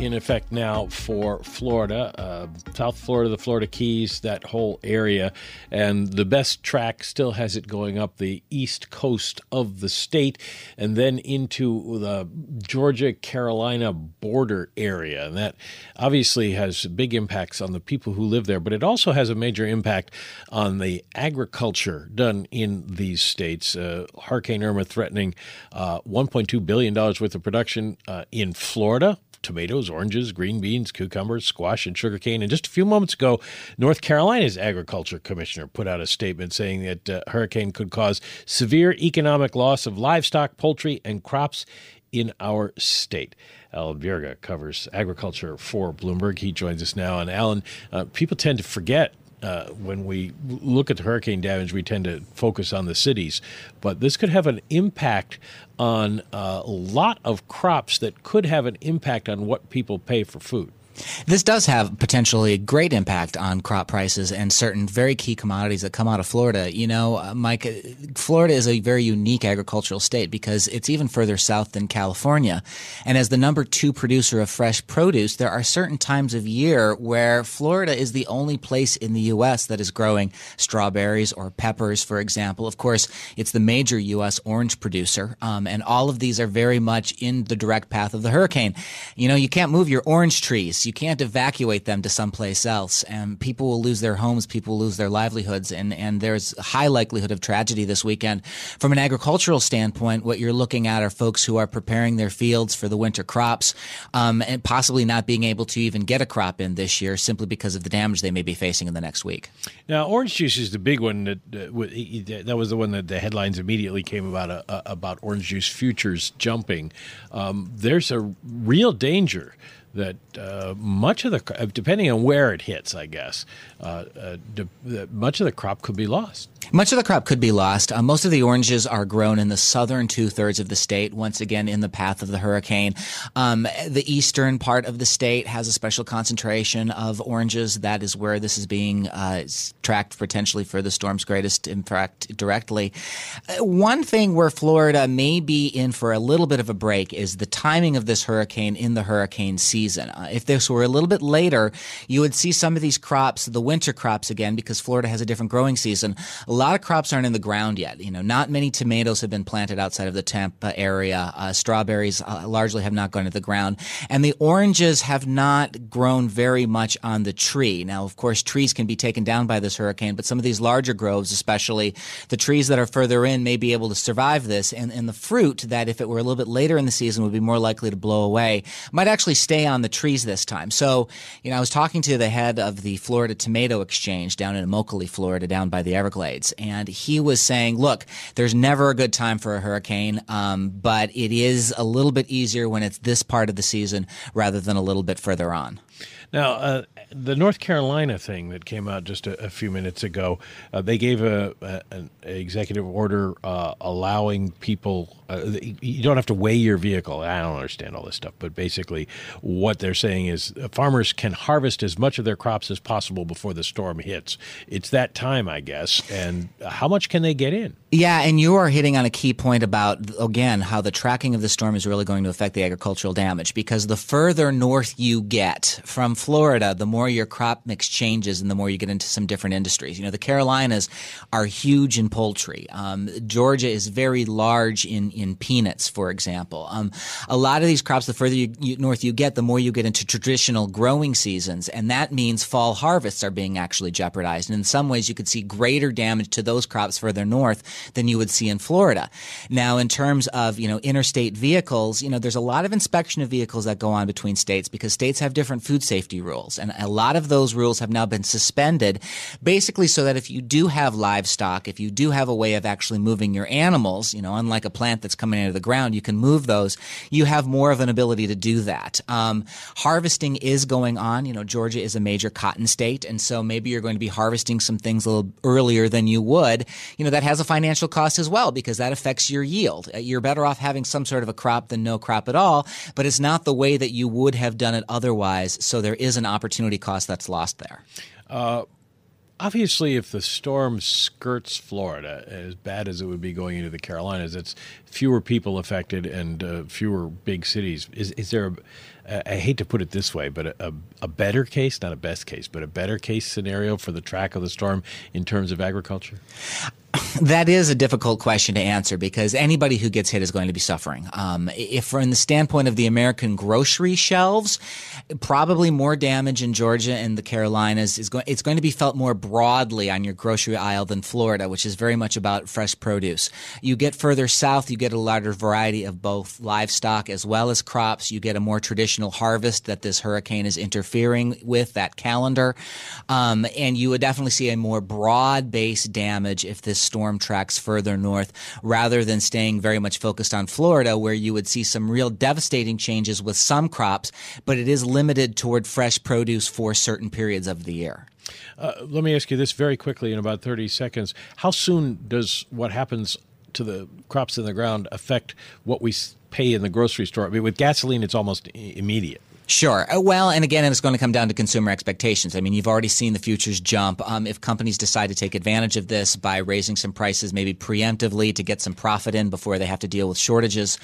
in effect now for Florida, uh, South Florida, the Florida Keys, that whole area. And the best track still has it going up the east coast of the state and then into the Georgia Carolina border area. And that obviously has big impacts on the people who live there, but it also has a major impact on the agriculture done in these states. Uh, Hurricane Irma threatening uh, $1.2 billion worth of production uh, in Florida tomatoes, oranges, green beans, cucumbers, squash, and sugarcane. And just a few moments ago, North Carolina's agriculture commissioner put out a statement saying that uh, hurricane could cause severe economic loss of livestock, poultry, and crops in our state. Alan Bjerga covers agriculture for Bloomberg. He joins us now. And Alan, uh, people tend to forget uh, when we look at the hurricane damage, we tend to focus on the cities, but this could have an impact on uh, a lot of crops that could have an impact on what people pay for food. This does have potentially a great impact on crop prices and certain very key commodities that come out of Florida. You know, uh, Mike, uh, Florida is a very unique agricultural state because it's even further south than California. And as the number two producer of fresh produce, there are certain times of year where Florida is the only place in the U.S. that is growing strawberries or peppers, for example. Of course, it's the major U.S. orange producer. Um, and all of these are very much in the direct path of the hurricane. You know, you can't move your orange trees you can't evacuate them to someplace else, and people will lose their homes, people will lose their livelihoods, and and there's high likelihood of tragedy this weekend. From an agricultural standpoint, what you're looking at are folks who are preparing their fields for the winter crops, um, and possibly not being able to even get a crop in this year simply because of the damage they may be facing in the next week. Now, orange juice is the big one that uh, that was the one that the headlines immediately came about uh, about orange juice futures jumping. Um, there's a real danger that uh, much of the, depending on where it hits, I guess, uh, uh, much of the crop could be lost. Much of the crop could be lost. Uh, most of the oranges are grown in the southern two thirds of the state, once again in the path of the hurricane. Um, the eastern part of the state has a special concentration of oranges. That is where this is being uh, tracked potentially for the storm's greatest impact directly. Uh, one thing where Florida may be in for a little bit of a break is the timing of this hurricane in the hurricane season. Uh, if this were a little bit later, you would see some of these crops, the winter crops again, because Florida has a different growing season lot of crops aren't in the ground yet. You know, not many tomatoes have been planted outside of the Tampa area. Uh, strawberries uh, largely have not gone to the ground, and the oranges have not grown very much on the tree. Now, of course, trees can be taken down by this hurricane, but some of these larger groves, especially the trees that are further in, may be able to survive this. And, and the fruit that, if it were a little bit later in the season, would be more likely to blow away, might actually stay on the trees this time. So, you know, I was talking to the head of the Florida Tomato Exchange down in Immokalee, Florida, down by the Everglades and he was saying, "Look, there's never a good time for a hurricane, um, but it is a little bit easier when it's this part of the season rather than a little bit further on." Now, uh, the North Carolina thing that came out just a, a few minutes ago, uh, they gave a, a an executive order uh, allowing people. Uh, you don't have to weigh your vehicle. I don't understand all this stuff, but basically, what they're saying is uh, farmers can harvest as much of their crops as possible before the storm hits. It's that time, I guess. And how much can they get in? Yeah, and you are hitting on a key point about, again, how the tracking of the storm is really going to affect the agricultural damage because the further north you get from Florida, the more your crop mix changes and the more you get into some different industries. You know, the Carolinas are huge in poultry. Um, Georgia is very large in, in peanuts, for example. Um, a lot of these crops, the further you, you, north you get, the more you get into traditional growing seasons, and that means fall harvests are being actually jeopardized. And in some ways, you could see greater damage to those crops further north than you would see in Florida. Now, in terms of, you know, interstate vehicles, you know, there's a lot of inspection of vehicles that go on between states because states have different food safety rules. And a lot of those rules have now been suspended basically so that if you do have livestock, if you do have a way of actually moving your animals, you know, unlike a plant that's coming out of the ground, you can move those. You have more of an ability to do that. Um, harvesting is going on. You know, Georgia is a major cotton state. And so maybe you're going to be harvesting some things a little earlier than you would. You know, that has a financial cost as well because that affects your yield. Uh, you're better off having some sort of a crop than no crop at all, but it's not the way that you would have done it otherwise. So there is an opportunity cost that's lost there. Uh, obviously, if the storm skirts Florida, as bad as it would be going into the Carolinas, it's fewer people affected and uh, fewer big cities. Is, is there, a, I hate to put it this way, but a, a, better case, not a best case, but a better case scenario for the track of the storm in terms of agriculture? That is a difficult question to answer because anybody who gets hit is going to be suffering. Um, if, from the standpoint of the American grocery shelves, probably more damage in Georgia and the Carolinas is going. It's going to be felt more broadly on your grocery aisle than Florida, which is very much about fresh produce. You get further south, you get a larger variety of both livestock as well as crops. You get a more traditional harvest that this hurricane is interfering with that calendar, um, and you would definitely see a more broad-based damage if this storm tracks further north rather than staying very much focused on Florida, where you would see some real devastating changes with some crops, but it is limited toward fresh produce for certain periods of the year. Uh, let me ask you this very quickly in about 30 seconds. How soon does what happens to the crops in the ground affect what we pay in the grocery store? I mean, with gasoline, it's almost immediate. Sure. Uh, well, and again, it's going to come down to consumer expectations. I mean, you've already seen the futures jump. Um, if companies decide to take advantage of this by raising some prices, maybe preemptively to get some profit in before they have to deal with shortages,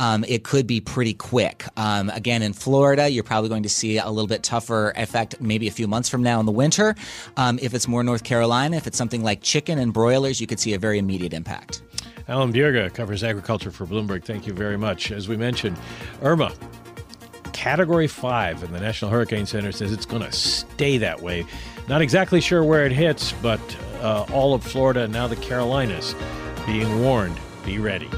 um, it could be pretty quick. Um, again, in Florida, you're probably going to see a little bit tougher effect maybe a few months from now in the winter. Um, if it's more North Carolina, if it's something like chicken and broilers, you could see a very immediate impact. Alan Bjerga covers agriculture for Bloomberg. Thank you very much. As we mentioned, Irma Category 5, and the National Hurricane Center says it's going to stay that way. Not exactly sure where it hits, but uh, all of Florida and now the Carolinas being warned be ready.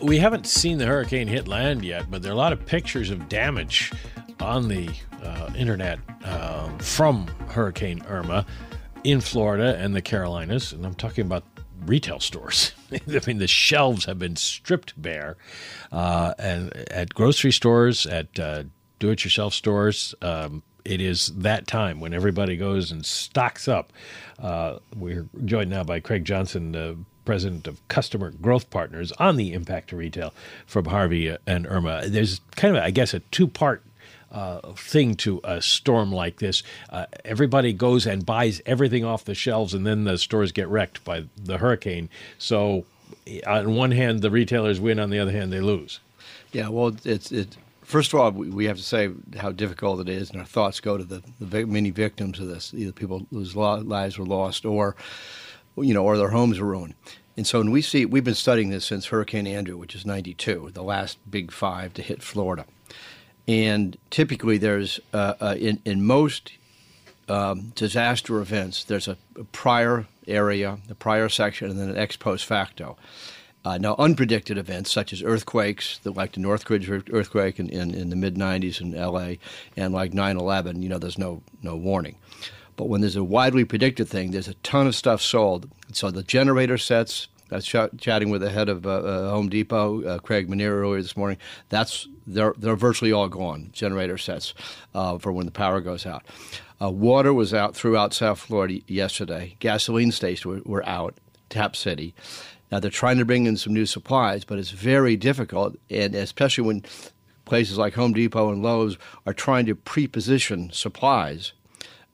We haven't seen the hurricane hit land yet, but there are a lot of pictures of damage on the uh, internet um, from Hurricane Irma in Florida and the Carolinas, and I'm talking about retail stores. I mean, the shelves have been stripped bare, uh, and at grocery stores, at uh, do-it-yourself stores. Um, it is that time when everybody goes and stocks up. Uh, we're joined now by Craig Johnson, the president of Customer Growth Partners, on the impact to retail from Harvey and Irma. There's kind of, I guess, a two-part uh, thing to a storm like this. Uh, everybody goes and buys everything off the shelves, and then the stores get wrecked by the hurricane. So, on one hand, the retailers win; on the other hand, they lose. Yeah, well, it's it. First of all, we have to say how difficult it is, and our thoughts go to the, the many victims of this, either people whose lives were lost or, you know, or their homes were ruined. And so when we see, we've been studying this since Hurricane Andrew, which is 92, the last big five to hit Florida. And typically, there's uh, uh, in in most um, disaster events, there's a, a, prior area, a prior section, and then an ex post facto. Uh, now, unpredicted events such as earthquakes, like the Northridge earthquake in, in, in the mid 90s in LA, and like 9 11, you know, there's no, no warning. But when there's a widely predicted thing, there's a ton of stuff sold. So the generator sets, I was ch- chatting with the head of uh, uh, Home Depot, uh, Craig Menear, earlier this morning. That's they're they're virtually all gone. Generator sets uh, for when the power goes out. Water was out throughout South Florida yesterday. Gasoline stations were, were out. Tap City. Now they're trying to bring in some new supplies, but it's very difficult, and especially when places like Home Depot and Lowe's are trying to pre-position supplies,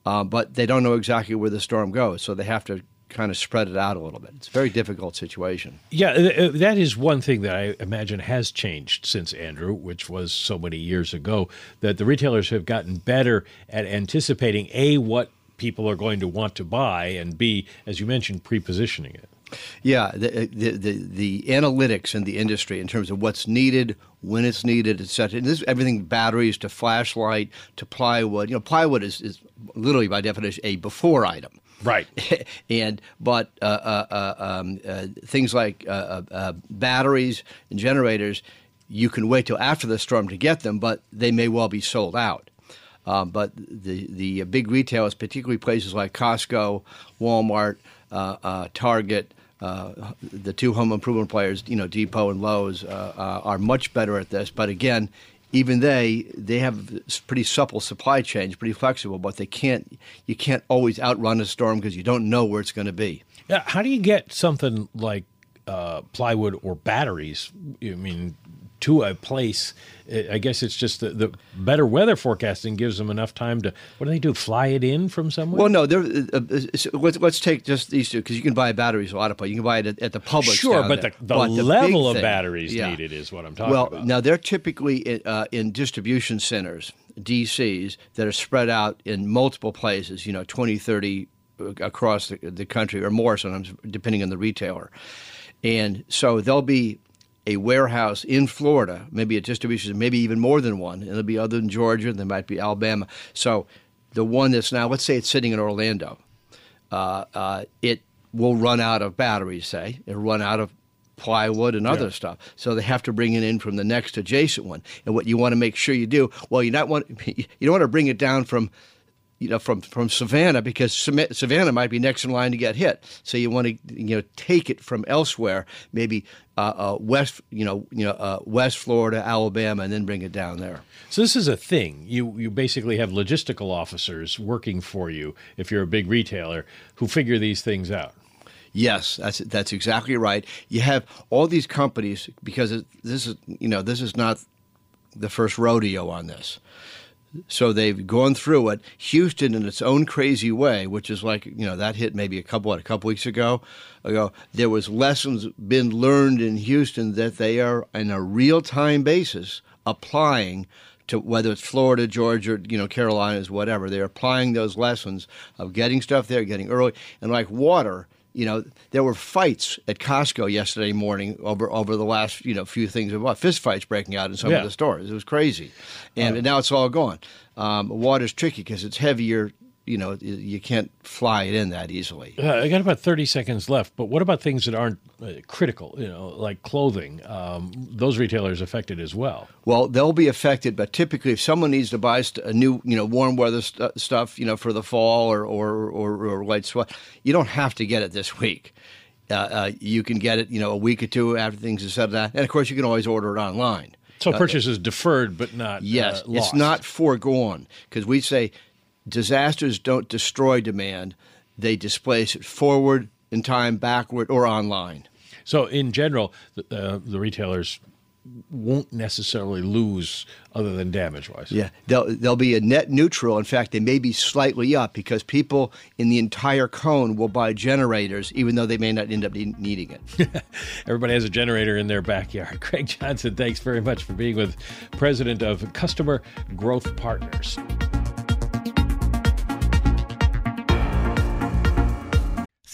uh, but they don't know exactly where the storm goes, so they have to kind of spread it out a little bit. It's a very difficult situation. Yeah, uh, uh, that is one thing that I imagine has changed since Andrew, which was so many years ago, that the retailers have gotten better at anticipating A, what people are going to want to buy, and B, as you mentioned, pre positioning it. Yeah, the, the, the, the, analytics in the industry in terms of what's needed, when it's needed, et cetera. And this is everything batteries to flashlight to plywood. You know, plywood is, is literally by definition a before item. Right. and but uh, uh, uh, um, uh, things like uh, batteries and generators, you can wait till after the storm to get them, but they may well be sold out. Um, but the the big retailers, particularly places like Costco, Walmart, Target, uh, the two home improvement players, you know, Depot and Lowe's, uh, uh, are much better at this. But again, even they they have pretty supple supply chains, pretty flexible, but they can't you can't always outrun a storm because you don't know where it's going to be. Yeah, how do you get something like uh, plywood or batteries? I mean, to a place. I guess it's just the, the, better weather forecasting gives them enough time to. What do they do? Fly it in from somewhere? Well, no. Uh, uh, let's, let's, take just these two because you can buy batteries a lot of places. You can buy it at, at the public. Sure, but the, the, but level of thing, batteries yeah. needed is what I'm talking well, about. Well, now they're typically in, uh, in distribution centers, DCs, that are spread out in multiple places. You know, 20, 30 uh, across the, the country or more sometimes, depending on the retailer. And so they'll be a warehouse in Florida, maybe a distribution, maybe even more than one. And it'll be other than Georgia, there might be Alabama. So the one that's now, let's say it's sitting in Orlando, uh, uh, it will run out of batteries, say, it'll run out of plywood and other yeah. stuff. So they have to bring it in from the next adjacent one. And what you want to make sure you do, well, you not want you don't want to bring it down from you know, from, from Savannah because Savannah might be next in line to get hit. So you want to, you know, take it from elsewhere, maybe uh, uh, west, you know, you know, uh, West Florida, Alabama, and then bring it down there. So this is a thing. You you basically have logistical officers working for you if you're a big retailer who figure these things out. Yes, that's that's exactly right. You have all these companies because this is you know this is not the first rodeo on this. So they've gone through it. Houston, in its own crazy way, which is like you know that hit maybe a couple what, a couple weeks ago. Ago, there was lessons been learned in Houston that they are on a real time basis applying to whether it's Florida, Georgia, you know, Carolinas, whatever. They're applying those lessons of getting stuff there, getting early, and like water you know, there were fights at Costco yesterday morning over over the last you know few things about fist fights breaking out in some yeah. of the stores. It was crazy, and, uh, now it's all gone. Um, water's tricky because it's heavier you know you can't fly it in that easily. Uh, I got about thirty seconds left, but what about things that aren't uh, critical? You know, like clothing. Um, those retailers affected as well. Well, they'll be affected, but typically, if someone needs to buy a new, you know, warm weather st- stuff, you know, for the fall or or or, or light sweat, you don't have to get it this week. Uh, uh, you can get it, you know, a week or two after things are settled down, and of course, you can always order it online. So purchase is deferred, but not yes, uh, it's not foregone because we say disasters don't destroy demand, they displace it forward in time, backward, or online. So, in general, the, uh, the retailers won't necessarily lose other than damage wise. Yeah, they'll they'll be a net neutral. In fact, they may be slightly up because people in the entire cone will buy generators, even though they may not end up needing it. Everybody has a generator in their backyard. Craig Johnson, thanks very much for being with President of Customer Growth Partners.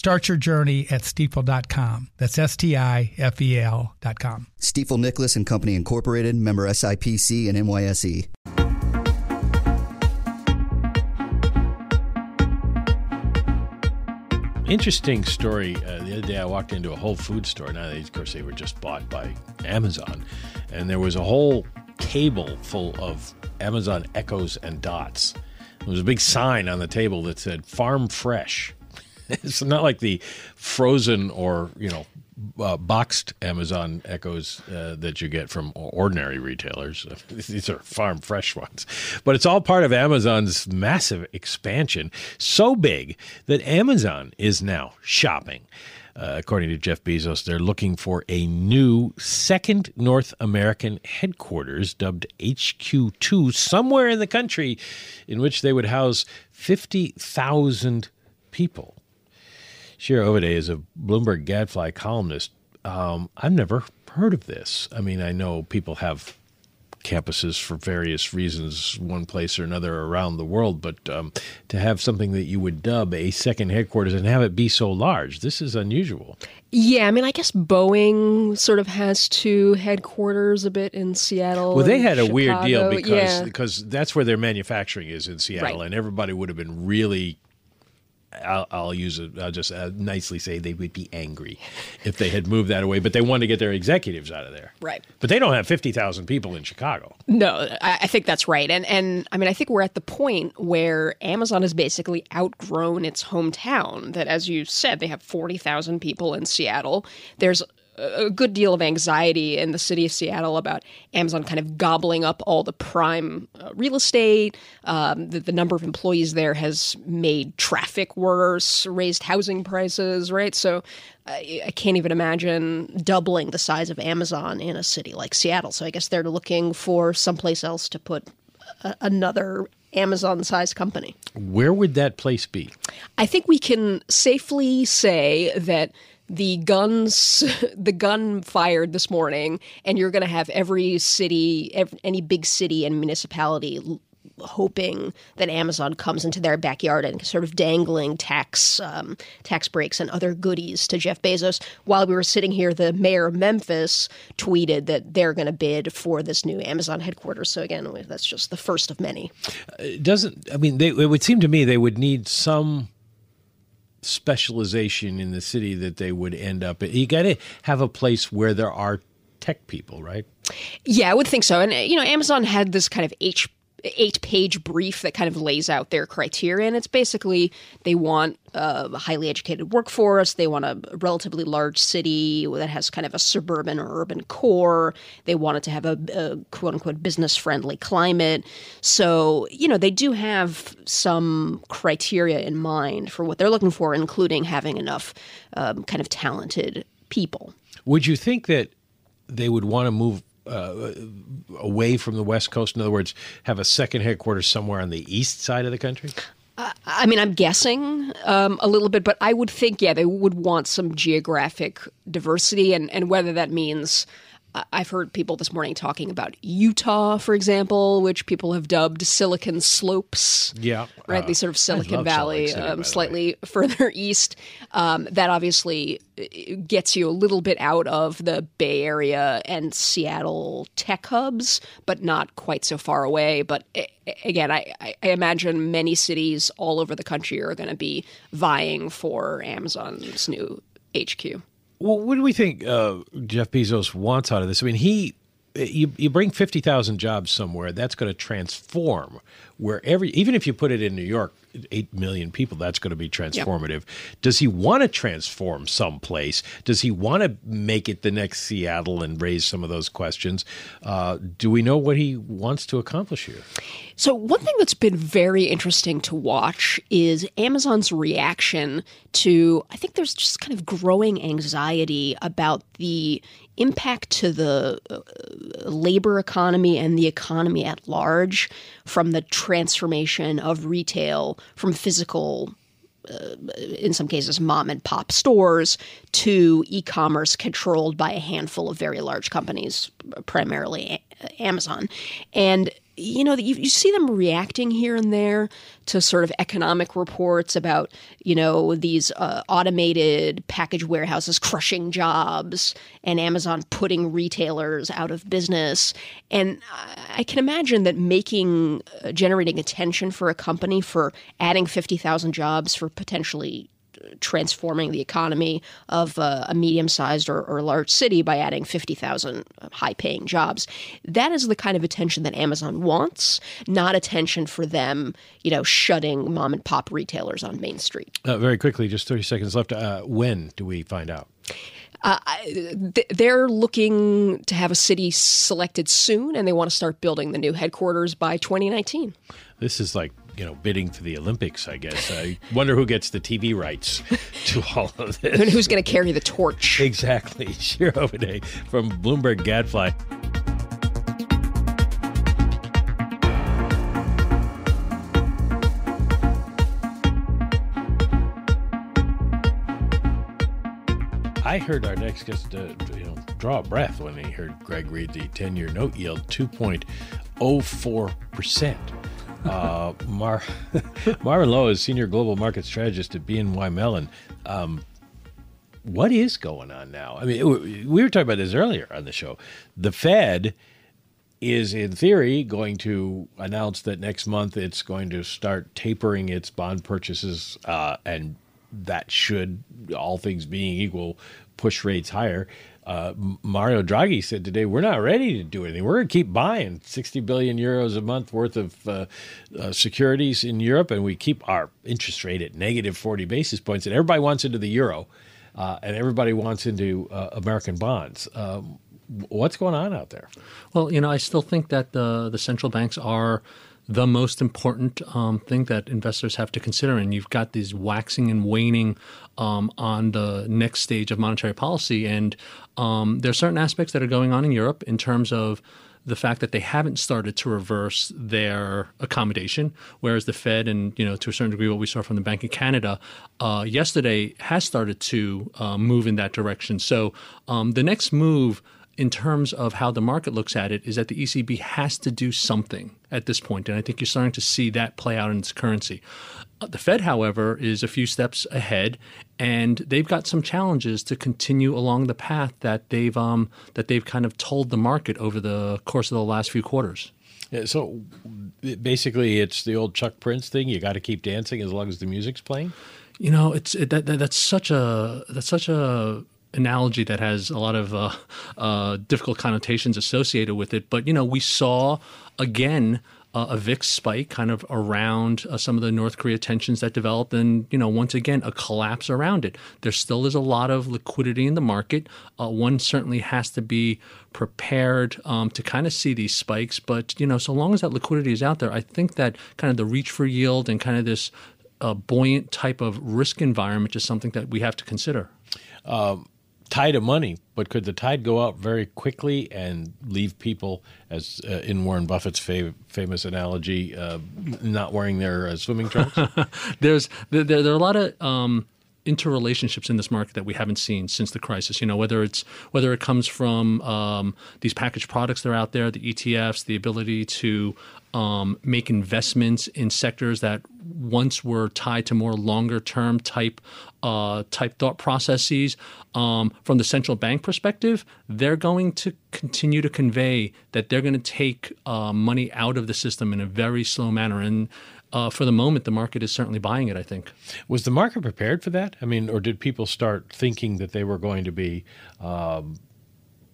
Start your journey at stifel.com. That's S T I F E L.com. Stifel Nicolaus and Company Incorporated, member SIPC and NYSE. Interesting story. Uh, the other day, I walked into a Whole Food store. Now, of course, they were just bought by Amazon, and there was a whole table full of Amazon Echoes and Dots. There was a big sign on the table that said "Farm Fresh." it's not like the frozen or you know uh, boxed Amazon Echoes uh, that you get from ordinary retailers. These are farm fresh ones. But it's all part of Amazon's massive expansion, so big that Amazon is now shopping. Uh, according to Jeff Bezos, they're looking for a new second North American headquarters dubbed HQ2 somewhere in the country in which they would house 50,000 people. Shira Ovide is a Bloomberg Gadfly columnist. Um, I've never heard of this. I mean, I know people have campuses for various reasons, one place or another around the world, but um, to have something that you would dub a second headquarters and have it be so large, this is unusual. Yeah, I mean, I guess Boeing sort of has two headquarters a bit in Seattle. Well, they had a Chicago. weird deal because yeah. because that's where their manufacturing is in Seattle, Right. and everybody would have been really. I'll, I'll use it. I'll just uh, nicely say they would be angry if they had moved that away. But they wanted to get their executives out of there. Right. But they don't have fifty thousand people in Chicago. No, I, I think that's right, and and I mean I think we're at the point where Amazon has basically outgrown its hometown. That, as you said, they have forty thousand people in Seattle. There's a good deal of anxiety in the city of Seattle about Amazon kind of gobbling up all the prime uh, real estate. Um, the, the number of employees there has made traffic worse, raised housing prices, right? So I, I can't even imagine doubling the size of Amazon in a city like Seattle. So I guess they're looking for someplace else to put a, another Amazon sized company. Where would that place be? I think we can safely say that the guns, the gun fired this morning, and you're going to have every city, ev any big city and municipality hoping that Amazon comes into their backyard and sort of dangling tax um, tax breaks and other goodies to Jeff Bezos. While we were sitting here, the mayor of Memphis tweeted that they're going to bid for this new Amazon headquarters. So again, that's just the first of many. It doesn't. I mean, they, it would seem to me they would need some specialization in the city that they would end up. You got to have a place where there are tech people, right? Yeah, I would think so. And you know, Amazon had this kind of H eight page brief that kind of lays out their criteria. And it's basically they want a highly educated workforce. They want a relatively large city that has kind of a suburban or urban core. They want it to have a, a quote unquote business friendly climate. So you know they do have some criteria in mind for what they're looking for including having enough um, kind of talented people. Would you think that they would want to move uh, away from the West Coast? In other words, have a second headquarters somewhere on the east side of the country? I mean, I'm guessing um, a little bit, but I would think, yeah, they would want some geographic diversity, and, and whether that means. I- I've heard people this morning talking about Utah, for example, which people have dubbed Silicon Slopes. Yeah, Right, uh, these sort of Silicon love Salt Lake Valley, City, um, slightly further east. Um, that obviously uh, gets you a little bit out of the Bay Area and Seattle tech hubs, but not quite so far away. But again, I I imagine many cities all over the country are going to be vying for Amazon's new HQ. Well, what do we think uh, Jeff Bezos wants out of this? I mean, he you you bring fifty thousand jobs somewhere, that's going to transform wherever. Even if you put it in New York, eight million people, that's going to be transformative. Does he want to transform someplace? Does he want to make it the next Seattle and raise some of those questions? Uh, do we know what he wants to accomplish here? So, one thing that's been very interesting to watch is Amazon's reaction to, I think there's just kind of growing anxiety about the impact to the uh, labor economy and the economy at large from the transformation of retail from physical in some cases mom and pop stores to e-commerce controlled by a handful of very large companies primarily Amazon. And you know, you, you see them reacting here and there to sort of economic reports about, you know, these uh, automated package warehouses crushing jobs and Amazon putting retailers out of business. And I can imagine that making, uh, generating attention for a company for adding 50,000 jobs for potentially transforming the economy of uh, a medium sized or, or, large city by adding 50,000 high paying jobs. That is the kind of attention that Amazon wants, not attention for them, you know, shutting mom and pop retailers on Main Street. Uh, very quickly, just 30 seconds left. Uh, when do we find out? Uh, they're looking to have a city selected soon, and they want to start building the new headquarters by 2019. This is like you know, bidding for the Olympics, I guess. I wonder who gets the TV rights to all of this. And who's going to carry the torch? Exactly. Shira Ovide from Bloomberg Gadfly. I heard our next guest, uh, you know, draw a breath when he heard Greg read the 10-year note yield, 2.04 percent. Uh, Mar- Marvin Loh is senior global market strategist at BNY Mellon. Um, what is going on now? I mean, we were talking about this earlier on the show. The Fed is, in theory, going to announce that next month it's going to start tapering its bond purchases, uh, and that should, all things being equal, push rates higher uh, Mario Draghi said today, we're not ready to do anything. We're going to keep buying 60 billion euros a month worth of uh, uh, securities in Europe, and we keep our interest rate at negative 40 basis points. And everybody wants into the euro, uh, and everybody wants into uh, American bonds. Um, what's going on out there? Well, you know, I still think that the the central banks are the most important um, thing that investors have to consider. And you've got these waxing and waning um, on the next stage of monetary policy. And um, there are certain aspects that are going on in Europe in terms of the fact that they haven't started to reverse their accommodation, whereas the Fed and you know to a certain degree what we saw from the Bank of Canada uh, yesterday has started to uh, move in that direction. So um, the next move in terms of how the market looks at it is that the ECB has to do something at this point, and I think you're starting to see that play out in its currency. Uh, the Fed, however, is a few steps ahead, and they've got some challenges to continue along the path that they've um, that they've kind of told the market over the course of the last few quarters. Yeah, so basically, it's the old Chuck Prince thing. You got to keep dancing as long as the music's playing. You know, it's it, that, that, that's such a that's such a analogy that has a lot of uh, uh, difficult connotations associated with it. But you know, we saw again uh, a VIX spike kind of around uh, some of the North Korea tensions that developed, and you know, once again, a collapse around it. There still is a lot of liquidity in the market. Uh, one certainly has to be prepared um, to kind of see these spikes, but you know, so long as that liquidity is out there, I think that kind of the reach for yield and kind of this uh, buoyant type of risk environment is something that we have to consider. Um, tide of money, but could the tide go out very quickly and leave people, as uh, in Warren Buffett's fav- famous analogy, uh, not wearing their uh, swimming trunks? There's there, there, are a lot of um, interrelationships in this market that we haven't seen since the crisis. You know, whether it's whether it comes from um, these packaged products that are out there, the ETFs, the ability to um, make investments in sectors that once were tied to more longer term type uh, type thought processes. Um, from the central bank perspective, they're going to continue to convey that they're going to take uh, money out of the system in a very slow manner. And uh, for the moment, the market is certainly buying it. I think. Was the market prepared for that? I mean, or did people start thinking that they were going to be um,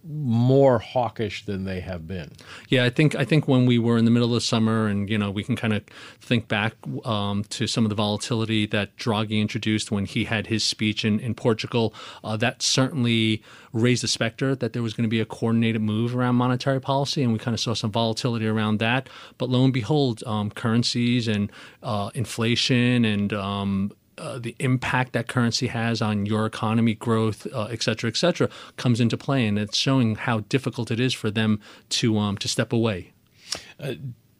more hawkish than they have been. Yeah, I think I think when we were in the middle of summer, and you know, we can kind of think back um, to some of the volatility that Draghi introduced when he had his speech in in Portugal. Uh, that certainly raised the specter that there was going to be a coordinated move around monetary policy, and we kind of saw some volatility around that. But lo and behold, um, currencies and uh, inflation and um, uh, the impact that currency has on your economy growth, uh, et cetera, et cetera, comes into play, and it's showing how difficult it is for them to um, to step away. Uh,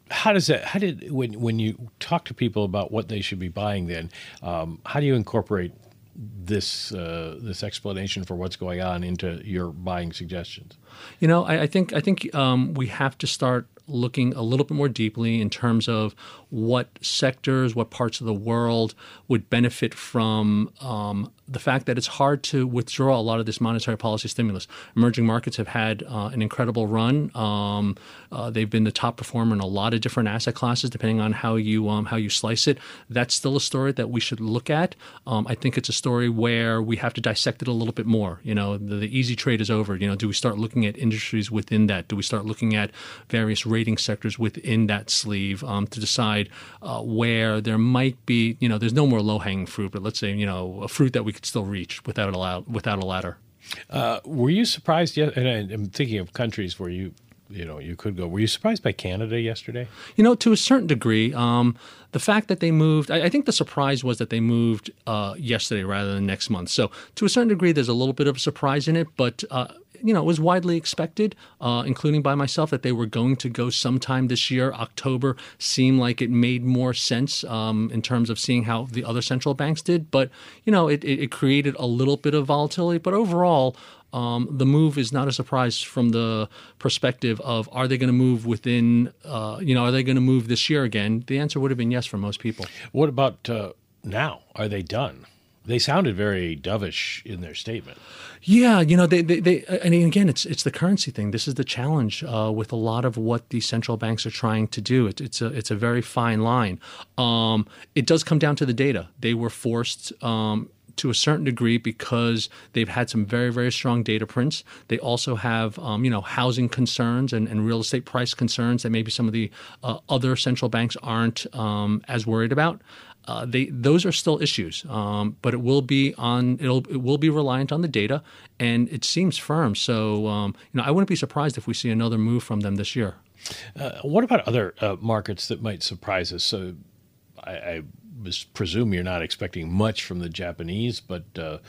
how does that? How did when when you talk to people about what they should be buying? Then, um, how do you incorporate this uh, this explanation for what's going on into your buying suggestions? You know, I, I think I think um, we have to start looking a little bit more deeply in terms of what sectors, what parts of the world would benefit from um, the fact that it's hard to withdraw a lot of this monetary policy stimulus. Emerging markets have had uh, an incredible run. Um, uh, they've been the top performer in a lot of different asset classes, depending on how you um, how you slice it. That's still a story that we should look at. Um, I think it's a story where we have to dissect it a little bit more. You know, the, the easy trade is over. You know, do we start looking at industries within that? Do we start looking at various rating sectors within that sleeve um, to decide uh, where there might be? You know, there's no more low hanging fruit, but let's say you know a fruit that we could still reach without a without a ladder. Uh, were you surprised? Yet, and I, am thinking of countries where you you know you could go. Were you surprised by Canada yesterday? You know, to a certain degree, um, the fact that they moved. I, I, think the surprise was that they moved uh, yesterday rather than next month. So to a certain degree, there's a little bit of a surprise in it, but. Uh, you know, it was widely expected, uh, including by myself, that they were going to go sometime this year. October seemed like it made more sense um, in terms of seeing how the other central banks did. But, you know, it, it created a little bit of volatility. But overall, um, the move is not a surprise from the perspective of are they going to move within, uh, you know, are they going to move this year again? The answer would have been yes for most people. What about uh, now? Are they done? They sounded very dovish in their statement. Yeah, you know, they, they, they and again, it's it's the currency thing. This is the challenge uh, with a lot of what the central banks are trying to do. It, it's a it's a very fine line. Um, it does come down to the data. They were forced um, to a certain degree because they've had some very, very strong data prints. They also have, um, you know, housing concerns and, and, real estate price concerns that maybe some of the uh, other central banks aren't um, as worried about. Uh, they those are still issues, um, but it will be on it'll it will be reliant on the data, and it seems firm. So um, you know, I wouldn't be surprised if we see another move from them this year. Uh, what about other uh, markets that might surprise us? So I, I presume you're not expecting much from the Japanese, but uh,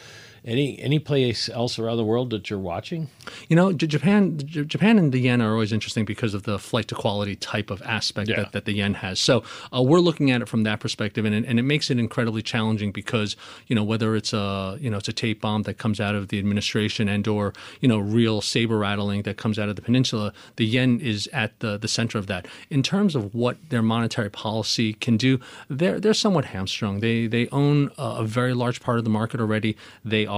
any any place else around the world that you're watching? You know, Japan, Japan and the yen are always interesting because of the flight to quality type of aspect yeah. that, that the yen has. So uh, we're looking at it from that perspective, and and it makes it incredibly challenging because you know whether it's a you know it's a tape bomb that comes out of the administration and or you know real saber rattling that comes out of the peninsula, the yen is at the the center of that. In terms of what their monetary policy can do, they're they're somewhat hamstrung. They they own a very large part of the market already. They are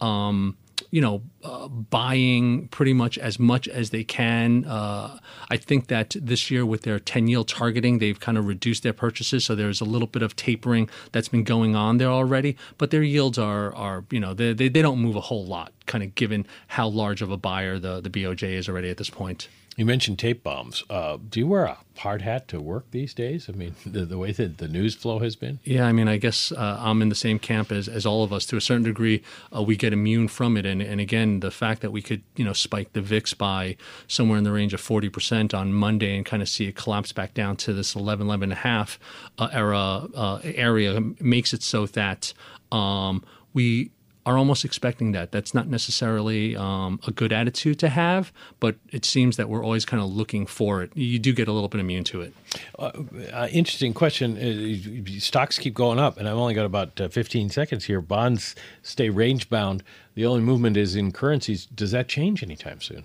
um, you know, uh, buying pretty much as much as they can. Uh, I think that this year, with their 10 yield targeting, they've kind of reduced their purchases. So there's a little bit of tapering that's been going on there already. But their yields are, are you know, they, they, they don't move a whole lot, kind of given how large of a buyer the, the BOJ is already at this point. You mentioned tape bombs. Uh, do you wear a hard hat to work these days? I mean, the, the way that the news flow has been? Yeah, I mean, I guess uh, I'm in the same camp as, as all of us. To a certain degree, uh, we get immune from it. And, and again, the fact that we could, you know, spike the VIX by somewhere in the range of 40% on Monday and kind of see it collapse back down to this 11, 11 and a half uh, era uh, area makes it so that um, we are almost expecting that. That's not necessarily um, a good attitude to have, but it seems that we're always kind of looking for it. You do get a little bit immune to it. Uh, uh, interesting question. Uh, stocks keep going up, and I've only got about uh, 15 seconds here. Bonds stay range bound. The only movement is in currencies. Does that change anytime soon?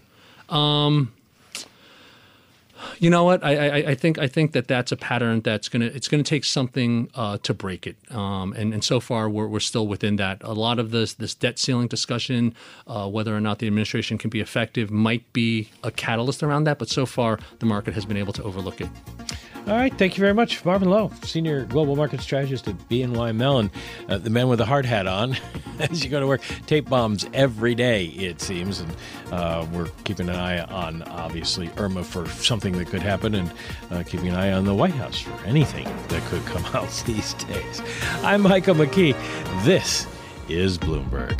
Um, you know what? I, I, I, think I think that that's a pattern that's gonna it's gonna take something uh, to break it. Um, and and so far we're, we're still within that. A lot of this this debt ceiling discussion, uh, whether or not the administration can be effective, might be a catalyst around that. But so far the market has been able to overlook it. All right. Thank you very much, Marvin Loh, Senior Global Market Strategist at BNY Mellon, uh, the man with the hard hat on as you go to work. Tape bombs every day, it seems. And uh, we're keeping an eye on, obviously, Irma for something that could happen and uh, keeping an eye on the White House for anything that could come out these days. I'm Michael McKee. This is Bloomberg.